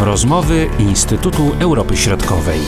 Rozmowy Instytutu Europy Środkowej.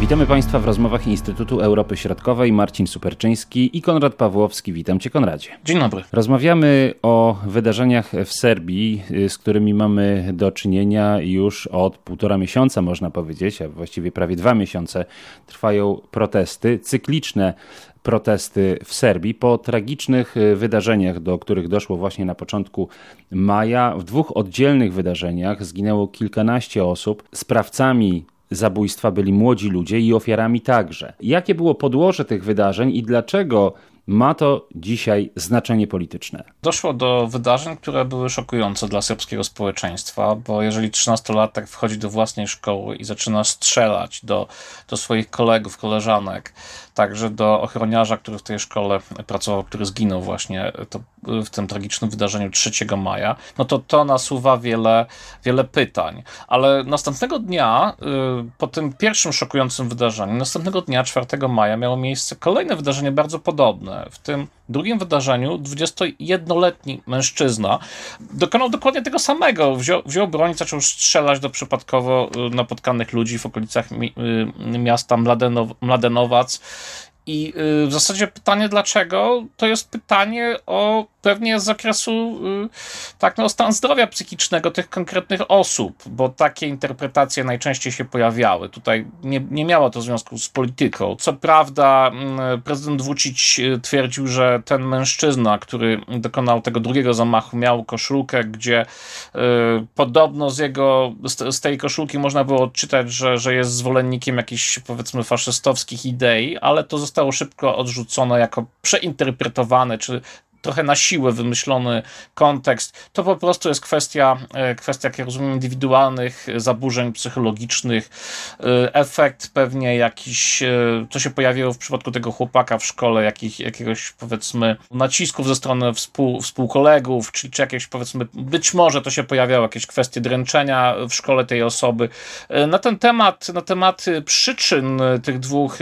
Witamy Państwa w rozmowach Instytutu Europy Środkowej. Marcin Superczyński i Konrad Pawłowski. Witam Cię, Konradzie. Dzień dobry. Rozmawiamy o wydarzeniach w Serbii, z którymi mamy do czynienia już od półtora miesiąca, można powiedzieć, a właściwie prawie dwa miesiące trwają protesty, cykliczne protesty w Serbii po tragicznych wydarzeniach, do których doszło właśnie na początku maja. W dwóch oddzielnych wydarzeniach zginęło kilkanaście osób. Sprawcami zabójstwa byli młodzi ludzie i ofiarami także. Jakie było podłoże tych wydarzeń i dlaczego ma to dzisiaj znaczenie polityczne. Doszło do wydarzeń, które były szokujące dla serbskiego społeczeństwa, bo jeżeli 13-latek wchodzi do własnej szkoły i zaczyna strzelać do, do swoich kolegów, koleżanek, także do ochroniarza, który w tej szkole pracował, który zginął właśnie to, w tym tragicznym wydarzeniu 3 maja, no to to nasuwa wiele, wiele pytań. Ale następnego dnia, y, po tym pierwszym szokującym wydarzeniu, następnego dnia, 4 maja, miało miejsce kolejne wydarzenie bardzo podobne. W tym drugim wydarzeniu 21-letni mężczyzna dokonał dokładnie tego samego. Wziął, wziął broń zaczął strzelać do przypadkowo napotkanych ludzi w okolicach mi, miasta Mladenow, Mladenowac. I y, w zasadzie pytanie dlaczego, to jest pytanie o pewnie z zakresu tak, no, stan zdrowia psychicznego tych konkretnych osób, bo takie interpretacje najczęściej się pojawiały. Tutaj nie, nie miało to związku z polityką. Co prawda prezydent Vucic twierdził, że ten mężczyzna, który dokonał tego drugiego zamachu, miał koszulkę, gdzie y, podobno z jego, z, z, tej koszulki można było odczytać, że, że jest zwolennikiem jakichś powiedzmy faszystowskich idei, ale to zostało szybko odrzucone jako przeinterpretowane, czy trochę na siłę wymyślony kontekst. To po prostu jest kwestia, e, kwestia jak ja rozumiem, indywidualnych zaburzeń psychologicznych, e, efekt pewnie jakiś, e, co się pojawiło w przypadku tego chłopaka w szkole, jakich, jakiegoś powiedzmy nacisków ze strony współ, współkolegów, czy, czy jakieś powiedzmy, być może to się pojawiało jakieś kwestie dręczenia w szkole tej osoby. Na ten temat, na temat przyczyn tych dwóch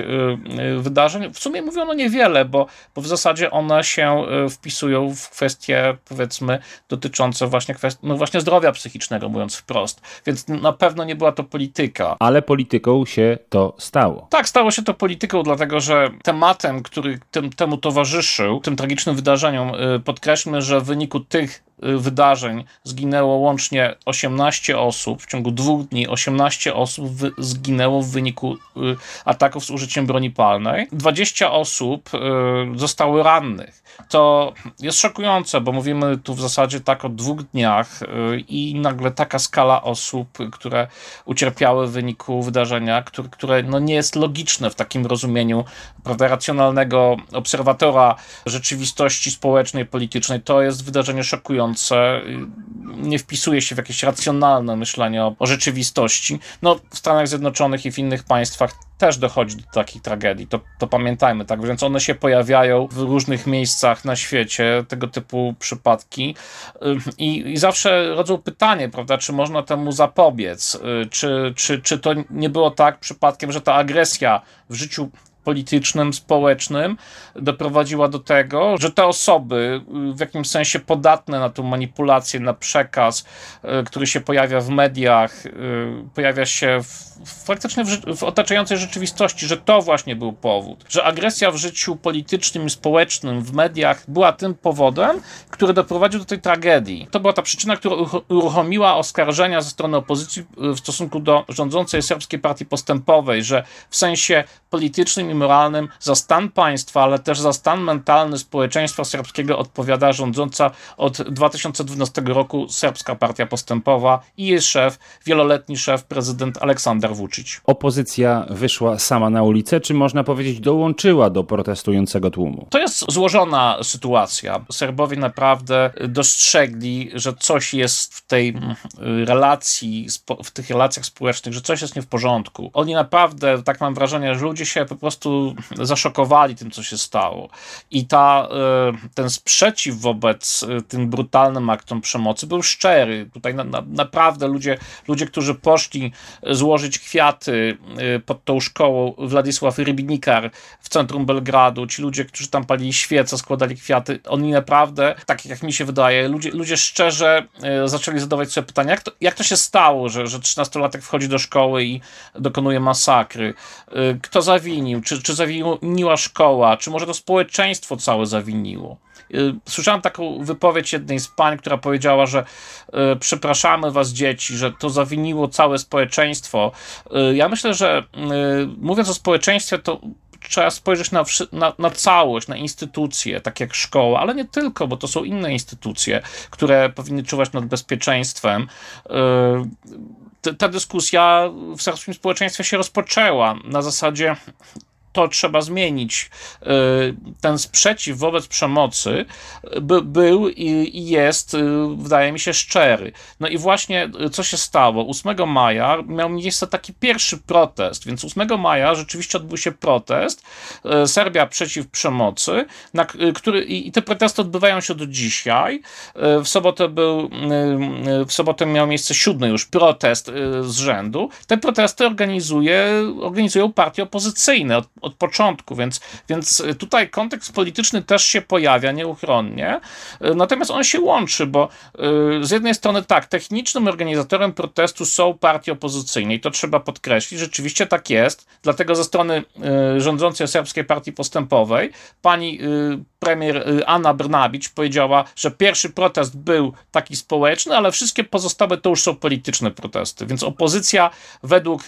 wydarzeń w sumie mówiono niewiele, bo, bo w zasadzie one się wpisują wpisują w kwestie, powiedzmy, dotyczące właśnie, kwestii, no właśnie zdrowia psychicznego, mówiąc wprost. Więc na pewno nie była to polityka. Ale polityką się to stało. Tak, stało się to polityką, dlatego że tematem, który tym, temu towarzyszył, tym tragicznym wydarzeniom, y, podkreślmy, że w wyniku tych wydarzeń zginęło łącznie 18 osób. W ciągu dwóch dni 18 osób zginęło w wyniku y, ataków z użyciem broni palnej. 20 osób zostało rannych. To jest szokujące, bo mówimy tu w zasadzie tak o dwóch dniach y, i nagle taka skala osób, które ucierpiały w wyniku wydarzenia, które, które no nie jest logiczne w takim rozumieniu prawda, racjonalnego obserwatora rzeczywistości społecznej, politycznej. To jest wydarzenie szokujące. Y, nie wpisuje się w jakieś racjonalne myślenie o, o rzeczywistości. No, w Stanach Zjednoczonych i w innych państwach też dochodzi do takich tragedii. To, to pamiętajmy, tak? Więc one się pojawiają w różnych miejscach na świecie, tego typu przypadki. I, i zawsze rodzą pytanie, prawda, czy można temu zapobiec? Y, czy, czy, czy to nie było tak przypadkiem, że ta agresja w życiu politycznym, społecznym doprowadziła do tego, że te osoby y, w jakimś sensie podatne na tą manipulację, na przekaz, y, który się pojawia w mediach, y, pojawia się w, faktycznie w, w otaczającej rzeczywistości, że to właśnie był powód, że agresja w życiu politycznym i społecznym, w mediach była tym powodem, który doprowadził do tej tragedii. To była ta przyczyna, która uruchomiła oskarżenia ze strony opozycji w stosunku do rządzącej serbskiej partii postępowej, że w sensie politycznym i moralnym za stan państwa, ale też za stan mentalny społeczeństwa serbskiego odpowiada rządząca od 2012 roku Serbska Partia Postępowa i jej szef, wieloletni szef, prezydent Aleksander Vucic. Opozycja wyszła sama na ulicę, czy można powiedzieć dołączyła do protestującego tłumu? To jest złożona sytuacja. Serbowie naprawdę dostrzegli, że coś jest w tej mm, relacji, w tych relacjach społecznych, że coś jest nie w porządku. Oni naprawdę, tak mam wrażenie, że ludzie się po prostu prostu zaszokowali tym, co się stało. I ta, ten sprzeciw wobec tym brutalnym aktom przemocy był szczery. Tutaj na, na, naprawdę ludzie, ludzie, którzy poszli złożyć kwiaty pod tą szkołą Władysław Rybnikar w centrum Belgradu, ci ludzie, którzy tam palili świece, składali kwiaty, oni naprawdę, tak jak mi się wydaje, ludzie, ludzie szczerze zaczęli zadawać sobie pytania, jak to, jak to się stało, że, że 13-latek wchodzi do szkoły i dokonuje masakry? Kto zawinił? Czy, czy zawiniła szkoła? Czy może to społeczeństwo całe zawiniło? Y, słyszałem taką wypowiedź jednej z pań, która powiedziała, że y, przepraszamy was dzieci, że to zawiniło całe społeczeństwo. Ja myślę, że mówiąc o społeczeństwie, to trzeba spojrzeć na, na, na, całość, na instytucje, tak jak szkoła, ale nie tylko, bo to są inne instytucje, które powinny czuwać nad bezpieczeństwem. Ta dyskusja w serbskim społeczeństwie się rozpoczęła na zasadzie to trzeba zmienić. Y, ten sprzeciw wobec przemocy by, był i jest, y, wydaje mi się, szczery. No i właśnie co się stało? 8 maja miał miejsce taki pierwszy protest, więc 8 maja rzeczywiście odbył się protest Serbia przeciw przemocy, na, który, i te protesty odbywają się do dzisiaj. W sobotę był, w sobotę miał miejsce siódmy już protest z rzędu. Te protesty organizuje, organizują partie opozycyjne początku, więc, więc tutaj kontekst polityczny też się pojawia nieuchronnie, natomiast on się łączy, bo y, z jednej strony tak, technicznym organizatorem protestu są partie opozycyjne i to trzeba podkreślić, rzeczywiście tak jest, dlatego ze strony y, rządzącej Serbskiej Partii Postępowej pani premier Anna Brnabić powiedziała, że pierwszy protest był taki społeczny, ale wszystkie pozostałe to już są polityczne protesty, więc opozycja według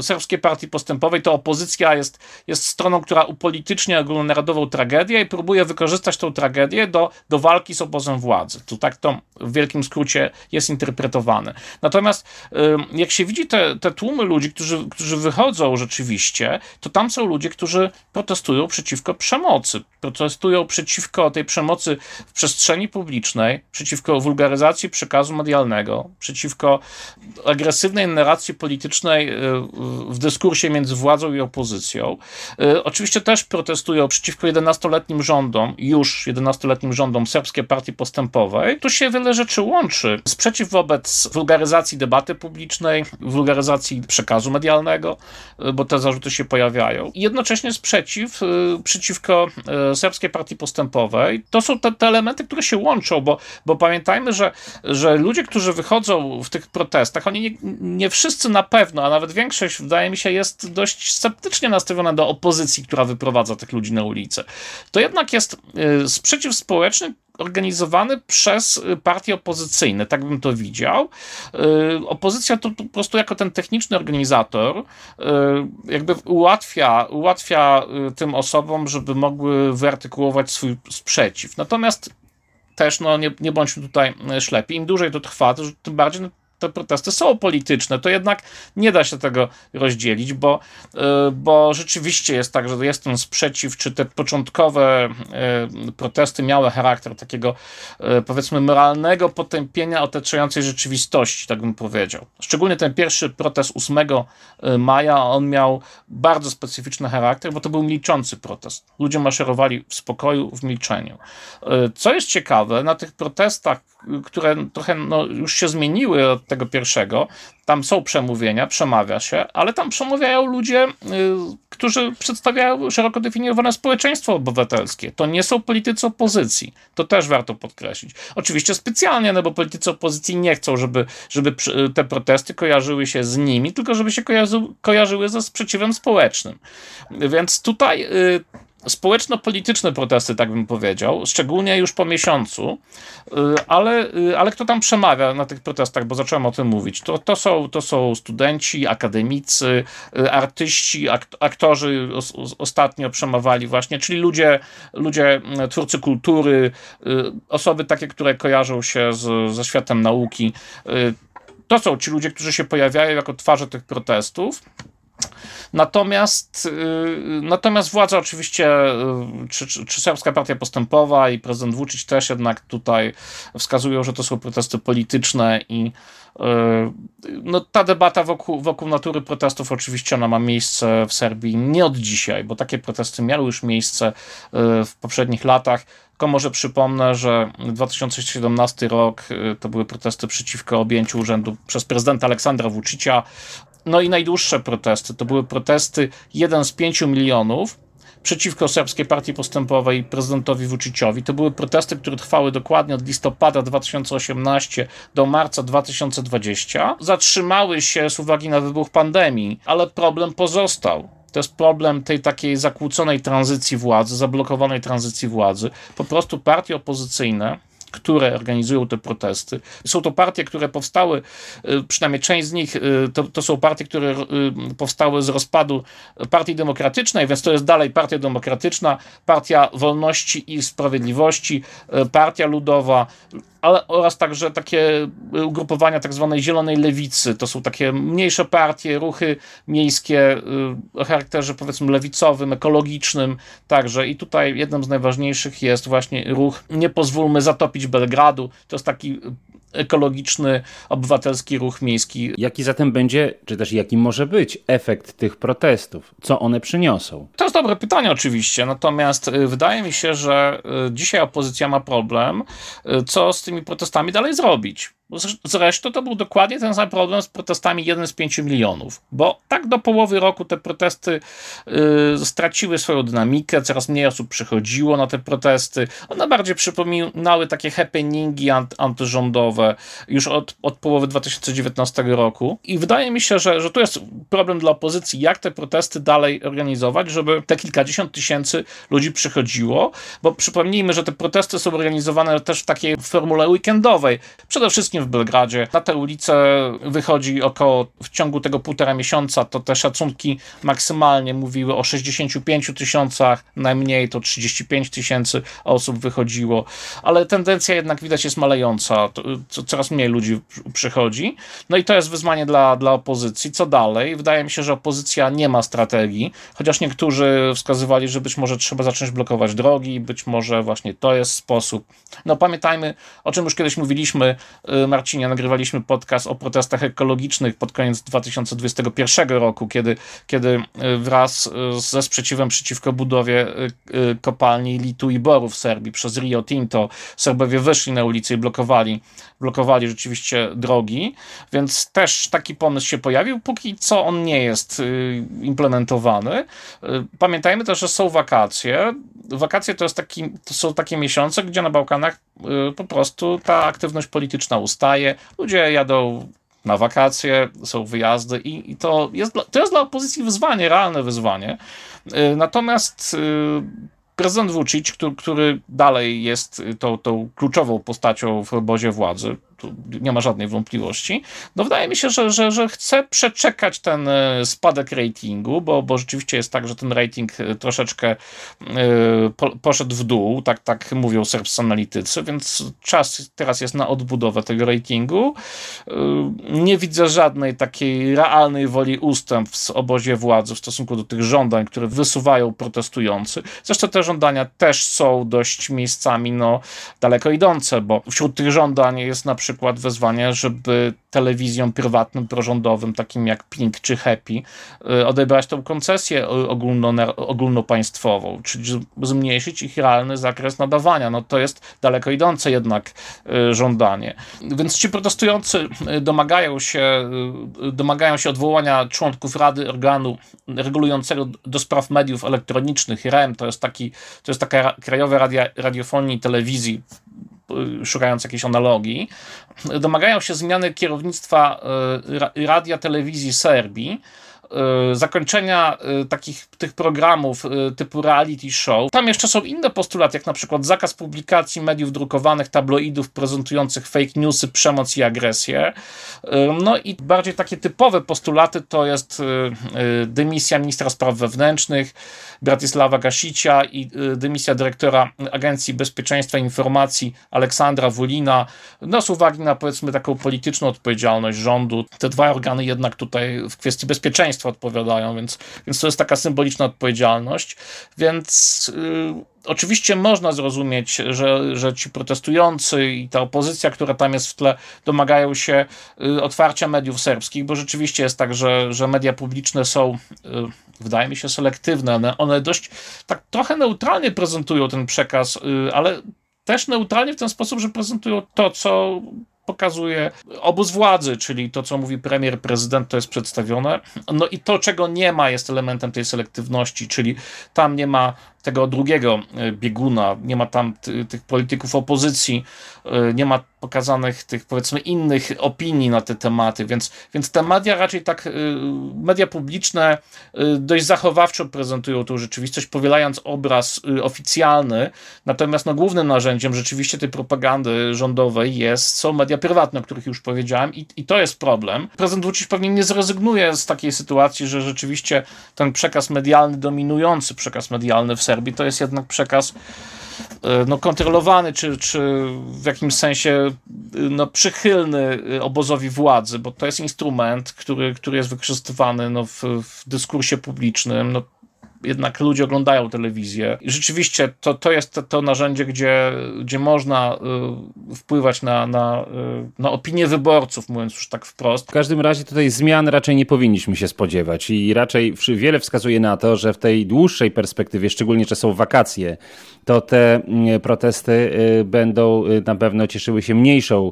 Serbskiej Partii Postępowej to opozycja jest jest stroną, która upolitycznia ogólnonarodową tragedię i próbuje wykorzystać tą tragedię do, do walki z obozem władzy. Tu tak to w wielkim skrócie jest interpretowane. Natomiast jak się widzi te, te tłumy ludzi, którzy, którzy wychodzą rzeczywiście, to tam są ludzie, którzy protestują przeciwko przemocy. Protestują przeciwko tej przemocy w przestrzeni publicznej, przeciwko wulgaryzacji przekazu medialnego, przeciwko agresywnej narracji politycznej y, w dyskursie między władzą i opozycją. Y, oczywiście też protestują przeciwko 11-letnim rządom, już 11-letnim rządom Serbskiej Partii Postępowej. Tu się wiele rzeczy łączy. Sprzeciw wobec wulgaryzacji debaty publicznej, wulgaryzacji przekazu medialnego, y, bo te zarzuty się pojawiają. I jednocześnie sprzeciw y, przeciwko Serbskiej Partii Postępowej. To są te, te elementy, które się łączą, bo, bo pamiętajmy, że, że ludzie, którzy wychodzą w tych protestach, oni nie, nie wszyscy na pewno, a nawet większość, wydaje mi się, jest dość sceptycznie nastawiona do opozycji, która wyprowadza tych ludzi na ulicę. To jednak jest y, sprzeciw społeczny, organizowany przez y, partie opozycyjne, tak bym to widział. Y, opozycja to po prostu jako ten techniczny organizator jakby ułatwia, ułatwia tym osobom, żeby mogły wyartykułować swój sprzeciw. Natomiast też no, nie, nie bądźmy tutaj ślepi. Im dłużej to trwa, to tym bardziej no, te protesty są polityczne, to jednak nie da się tego rozdzielić, bo, e, bo rzeczywiście jest tak, że jest ten sprzeciw, czy te początkowe e, protesty miały charakter takiego e, powiedzmy moralnego potępienia otaczającej rzeczywistości, tak bym powiedział. Szczególnie ten pierwszy protest 8 maja, on miał bardzo specyficzny charakter, bo to był milczący protest. Ludzie maszerowali w spokoju, w milczeniu. Co jest ciekawe, na tych protestach, które trochę no, już się zmieniły od tego pierwszego. Tam są przemówienia, przemawia się, ale tam przemawiają ludzie, y, którzy przedstawiają szeroko definiowane społeczeństwo obywatelskie. To nie są politycy opozycji. To też warto podkreślić. Oczywiście specjalnie, no bo politycy opozycji nie chcą, żeby, żeby te protesty kojarzyły się z nimi, tylko żeby się kojarzy, kojarzyły ze sprzeciwem społecznym. Więc tutaj y, społeczno-polityczne protesty, tak bym powiedział, szczególnie już po miesiącu, y, ale, y, ale kto tam przemawia na tych protestach, bo zacząłem o tym mówić, to, to, są, to są studenci, akademicy, y, artyści, aktorzy ostatnio przemawiali właśnie, czyli ludzie, ludzie twórcy kultury, osoby takie, które kojarzą się z, ze światem nauki. To są ci ludzie, którzy się pojawiają jako twarze tych protestów. Natomiast, y, natomiast władza oczywiście, y, czy, czy, czy Serbska Partia Postępowa i prezydent Vucic też jednak tutaj wskazują, że to są protesty polityczne i y, no, ta debata wokół, wokół natury protestów oczywiście ona ma miejsce w Serbii nie od dzisiaj, bo takie protesty miały już miejsce w poprzednich latach. Tylko może przypomnę, że 2017 rok to były protesty przeciwko objęciu urzędu przez prezydenta Aleksandra Vucicia. No i najdłuższe protesty to były protesty 1 z 5 milionów przeciwko Serbskiej Partii Postępowej prezydentowi Vuciciowi. To były protesty, które trwały dokładnie od listopada 2018 do marca 2020. Zatrzymały się z uwagi na wybuch pandemii, ale problem pozostał. To jest problem tej takiej zakłóconej tranzycji władzy, zablokowanej tranzycji władzy. Po prostu partie opozycyjne które organizują te protesty. Są to partie, które powstały, y, przynajmniej część z nich, y, to, to są partie, które y, powstały z rozpadu Partii Demokratycznej, więc to jest dalej Partia Demokratyczna, Partia Wolności i Sprawiedliwości, Partia Ludowa, ale oraz także takie ugrupowania tak zwanej zielonej lewicy. To są takie mniejsze partie, ruchy miejskie y, o charakterze powiedzmy lewicowym, ekologicznym także. I tutaj jednym z najważniejszych jest właśnie ruch Nie pozwólmy zatopić Belgradu. To jest taki ekologiczny, obywatelski ruch miejski. Jaki zatem będzie, czy też jaki może być efekt tych protestów? Co one przyniosą? To jest dobre pytanie oczywiście, natomiast y, wydaje mi się, że y, dzisiaj opozycja ma problem, y, co z tymi protestami dalej zrobić. Zresztą to był dokładnie ten sam problem z protestami 1 z 5 milionów, bo tak do połowy roku te protesty y, straciły swoją dynamikę, coraz mniej osób przychodziło na te protesty. One bardziej przypominały takie happeningi ant, antyrządowe już od, od połowy 2019 roku. I wydaje mi się, że, że tu jest problem dla opozycji, jak te protesty dalej organizować, żeby te kilkadziesiąt tysięcy ludzi przychodziło, bo przypomnijmy, że te protesty są organizowane też w takiej formule weekendowej. Przede wszystkim w Belgradzie. Na tę ulicę wychodzi około w ciągu tego półtora miesiąca, to te szacunki maksymalnie mówiły o 65 tysiącach, najmniej to 35 tysięcy osób wychodziło, ale tendencja jednak widać jest malejąca, coraz mniej ludzi przychodzi. No i to jest wyzwanie dla, dla opozycji. Co dalej? Wydaje mi się, że opozycja nie ma strategii, chociaż niektórzy wskazywali, że być może trzeba zacząć blokować drogi, być może właśnie to jest sposób. No pamiętajmy, o czym już kiedyś mówiliśmy, Marcinie nagrywaliśmy podcast o protestach ekologicznych pod koniec 2021 roku, kiedy, kiedy e, wraz e, ze sprzeciwem przeciwko budowie e, kopalni litu i boru w Serbii przez Rio Tinto. Serbowie wyszli na ulicę i blokowali, blokowali rzeczywiście drogi, więc też taki pomysł się pojawił. Póki co on nie jest implementowany. Pamiętajmy też, że są wakacje. Wakacje to, jest taki, to są takie miesiące, gdzie na Bałkanach po prostu ta aktywność polityczna ustaje ludzie jadą na wakacje, są wyjazdy i, i to, jest to jest dla opozycji wyzwanie, realne wyzwanie. Y, natomiast y, prezydent Vucic, który, który dalej jest tą, tą kluczową postacią w obozie władzy, tu nie ma żadnej wątpliwości. No wydaje mi się, że, że, że chce przeczekać ten e, spadek ratingu, bo, bo rzeczywiście jest tak, że ten rating e, troszeczkę e, po, poszedł w dół, tak, tak mówią serbscy analitycy, więc czas teraz jest na odbudowę tego ratingu. Nie widzę żadnej takiej realnej woli ustęp w obozie władzy w stosunku do tych żądań, które wysuwają protestujący. Zresztą te żądania też są dość miejscami no, daleko idące, bo wśród tych żądań jest na przykład przykład wezwanie, żeby telewizjom prywatnym, prorządowym, takim jak Pink czy Happy, y, odebrać tą koncesję ogólno, ogólnopaństwową, czyli zmniejszyć ich realny zakres nadawania. No to jest daleko idące jednak y, żądanie. Więc ci protestujący y, domagają się, domagają się odwołania członków Rady Organu Regulującego do Spraw Mediów Elektronicznych, REM, to jest, taki, to jest taka Krajowa Radia, Radiofonii i Telewizji szukając jakiejś analogii, domagają się zmiany kierownictwa e, radia telewizji Serbii, zakończenia e, takich tych programów typu reality show. Tam jeszcze są inne postulaty, jak na przykład zakaz publikacji mediów drukowanych, tabloidów prezentujących fake newsy, przemoc i agresję. No i bardziej takie typowe postulaty to jest dymisja ministra spraw wewnętrznych, Bratisława Gasicia i y, dymisja dyrektora Agencji Bezpieczeństwa Informacji Aleksandra Wulina, no z uwagi na powiedzmy taką polityczną odpowiedzialność rządu, te dwa organy jednak tutaj w kwestii bezpieczeństwa państwa odpowiadają, więc, więc to jest taka symboliczna odpowiedzialność. Więc yy, oczywiście można zrozumieć, że, że ci protestujący i ta opozycja, która tam jest w tle, domagają się yy, otwarcia mediów serbskich, bo rzeczywiście jest tak, że, że media publiczne są, yy, wydaje mi się, selektywne. One, one dość tak trochę neutralnie prezentują ten przekaz, y, ale też neutralnie w ten sposób, że prezentują to, co pokazuje obóz władzy, czyli to, co mówi premier, prezydent, to jest przedstawione. No i to, czego nie ma, jest elementem tej selektywności, czyli tam nie ma tego drugiego e, bieguna, nie ma tam tych polityków opozycji, e, nie ma pokazanych tych powiedzmy innych opinii na te tematy, więc, więc te media raczej tak, e, media publiczne dość zachowawczo prezentują tą rzeczywistość, powielając obraz oficjalny, natomiast no, głównym narzędziem rzeczywiście tej propagandy rządowej jest, są media prywatne, o których już powiedziałem i, i to jest problem. Prezydent Vucic pewnie nie zrezygnuje z takiej sytuacji, że rzeczywiście ten przekaz medialny, dominujący przekaz medialny w Serbii, to jest jednak przekaz e, no, kontrolowany, czy, czy w jakimś sensie e, no, przychylny e, obozowi władzy, bo to jest instrument, który, który jest wykorzystywany no, w, w dyskursie publicznym. No, jednak ludzie oglądają telewizję. I rzeczywiście to, to jest to, to narzędzie, gdzie, gdzie można wpływać na, na, y, na opinię wyborców, mówiąc już tak wprost. W każdym razie tutaj zmian raczej nie powinniśmy się spodziewać i raczej wiele wskazuje na to, że w tej dłuższej perspektywie, szczególnie że są wakacje, to te mm, protesty y, będą y, na pewno cieszyły się mniejszą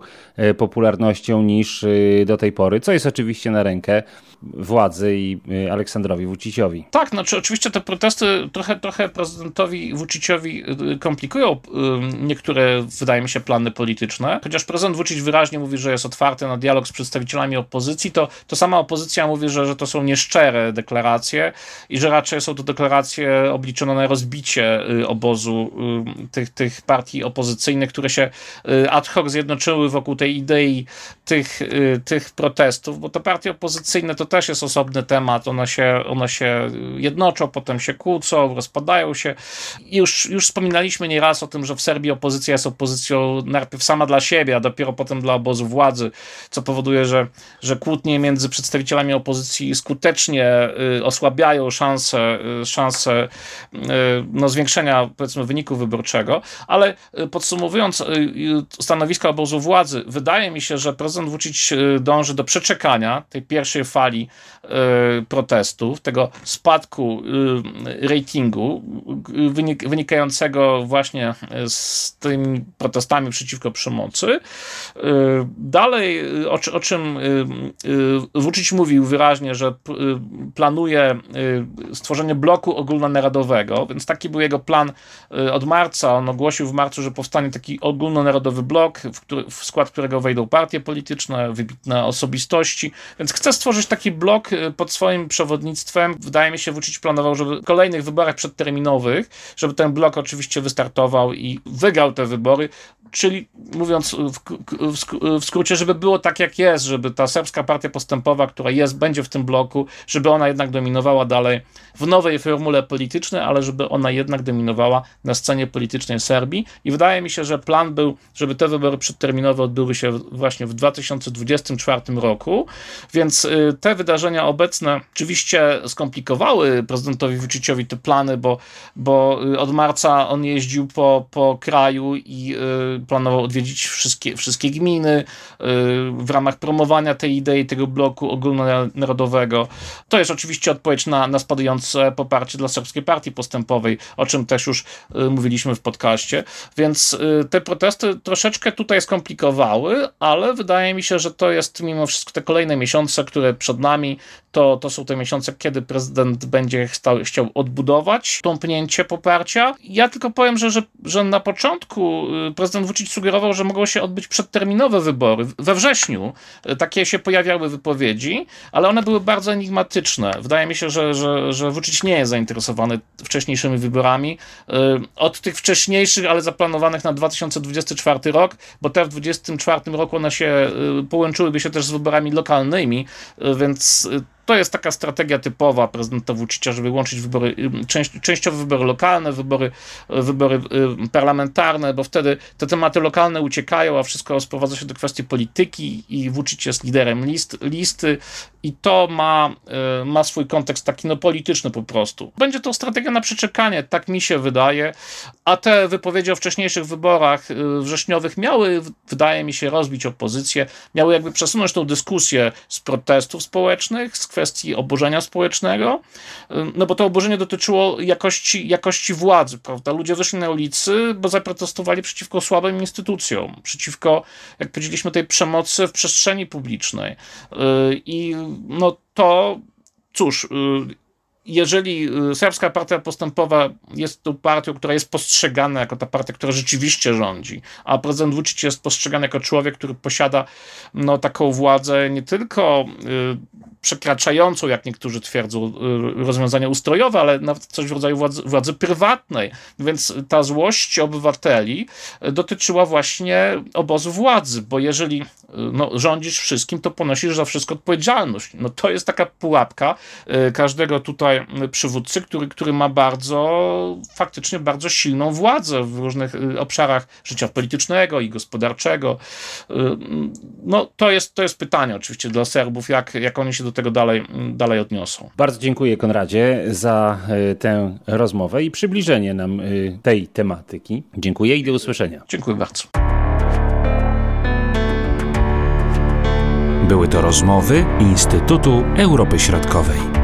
popularnością niż do tej pory, co jest oczywiście na rękę władzy i Aleksandrowi Vuciciowi. Tak, znaczy oczywiście te protesty trochę, trochę prezydentowi Vuciciowi komplikują niektóre, wydaje mi się, plany polityczne. Chociaż prezydent Vucic wyraźnie mówi, że jest otwarty na dialog z przedstawicielami opozycji, to, to sama opozycja mówi, że, że to są nieszczere deklaracje i że raczej są to deklaracje obliczone na rozbicie obozu Y, tych, tych partii opozycyjnych, które się y, ad hoc zjednoczyły wokół tej idei tych, y, tych protestów, bo te partie opozycyjne to też jest osobny temat, one się, one się jednoczą, potem się kłócą, rozpadają się. Już, już wspominaliśmy nieraz o tym, że w Serbii opozycja jest opozycją najpierw sama dla siebie, a dopiero potem dla obozu władzy, co powoduje, że, że kłótnie między przedstawicielami opozycji skutecznie osłabiają szanse, szanse no, zwiększenia powiedzmy wyniku wyborczego, ale y, podsumowując y, y, stanowiska obozu władzy, wydaje mi się, że prezydent Vucic dąży do przeczekania tej pierwszej fali protestów, tego spadku ratingu wynikającego właśnie z tymi protestami przeciwko przemocy. Dalej, o, o czym Vucic mówił wyraźnie, że planuje stworzenie bloku ogólnonarodowego, więc taki był jego plan Y, od marca. On ogłosił w marcu, że powstanie taki ogólnonarodowy blok, w, który, w skład którego wejdą partie polityczne, wybitne osobistości, więc chce stworzyć taki blok y, pod swoim przewodnictwem. Wydaje mi się, Vucic planował, żeby w kolejnych wyborach przedterminowych, żeby ten blok oczywiście wystartował i wygrał te wybory, czyli mówiąc w, skrócie, żeby było tak jak jest, żeby ta serbska partia postępowa, która jest, będzie w tym bloku, żeby ona jednak dominowała dalej w nowej formule politycznej, ale żeby ona jednak dominowała na scenie politycznej Serbii. I wydaje mi się, że plan był, żeby te wybory przedterminowe odbyły się właśnie w 2024 roku, więc y, te wydarzenia obecne oczywiście skomplikowały prezydentowi Vuciciowi te plany, bo, bo y, od marca on jeździł po, po kraju i y, planował odwiedzić wszystkie, wszystkie gminy w ramach promowania tej idei, tego bloku ogólnonarodowego. To jest oczywiście odpowiedź na, na spadające poparcie dla serbskiej partii postępowej, o czym też już Y, mówiliśmy w podcaście. Więc y, te protesty troszeczkę tutaj skomplikowały, ale wydaje mi się, że to jest mimo wszystko te kolejne miesiące, które przed nami, to, to są te miesiące, kiedy prezydent będzie stał, chciał odbudować tąpnięcie poparcia. Ja tylko powiem, że, że, że na początku y, prezydent Vucic sugerował, że mogą się odbyć przedterminowe wybory. We wrześniu takie się pojawiały wypowiedzi, ale one były bardzo enigmatyczne. Wydaje mi się, że, że, że Vucic nie jest zainteresowany wcześniejszymi wyborami od tych wcześniejszych, ale zaplanowanych na 2024 rok, bo te w 2024 roku one się y, połączyłyby się też z wyborami lokalnymi, więc to jest taka strategia typowa prezydenta Vucicia, żeby łączyć wybory, część, częściowe wybory lokalne, wybory, wybory parlamentarne, bo wtedy te tematy lokalne uciekają, a wszystko sprowadza się do kwestii polityki i Vucic jest liderem list, listy i to ma, ma swój kontekst taki no polityczny po prostu. Będzie to strategia na przeczekanie, tak mi się wydaje, a te wypowiedzi o wcześniejszych wyborach wrześniowych miały, wydaje mi się, rozbić opozycję, miały jakby przesunąć tą dyskusję z protestów społecznych, z kwestii oburzenia społecznego, no bo to oburzenie dotyczyło jakości, jakości władzy, prawda? Ludzie wyszli na ulicy, bo zaprotestowali przeciwko słabym instytucjom, przeciwko, jak powiedzieliśmy, tej przemocy w przestrzeni publicznej. I no to, cóż, jeżeli y, Serbska Partia Postępowa jest tą partią, która jest postrzegana jako ta partia, która rzeczywiście rządzi, a prezydent Vucic jest postrzegany jako człowiek, który posiada no, taką władzę nie tylko y, przekraczającą, jak niektórzy twierdzą, y, rozwiązania ustrojowe, ale nawet coś w rodzaju władzy, władzy prywatnej. Więc ta złość obywateli dotyczyła właśnie obozu władzy, bo jeżeli no, rządzisz wszystkim, to ponosisz za wszystko odpowiedzialność. No, to jest taka pułapka każdego tutaj przywódcy, który, który ma bardzo, faktycznie bardzo silną władzę w różnych y, obszarach życia politycznego i gospodarczego. Y, no, to jest, to jest pytanie oczywiście dla Serbów, jak, jak oni się do tego dalej, dalej odniosą. Bardzo dziękuję Konradzie za y, tę rozmowę i przybliżenie nam tej tematyki. Dziękuję i do usłyszenia. Dziękuję bardzo. Były to rozmowy Instytutu Europy Środkowej.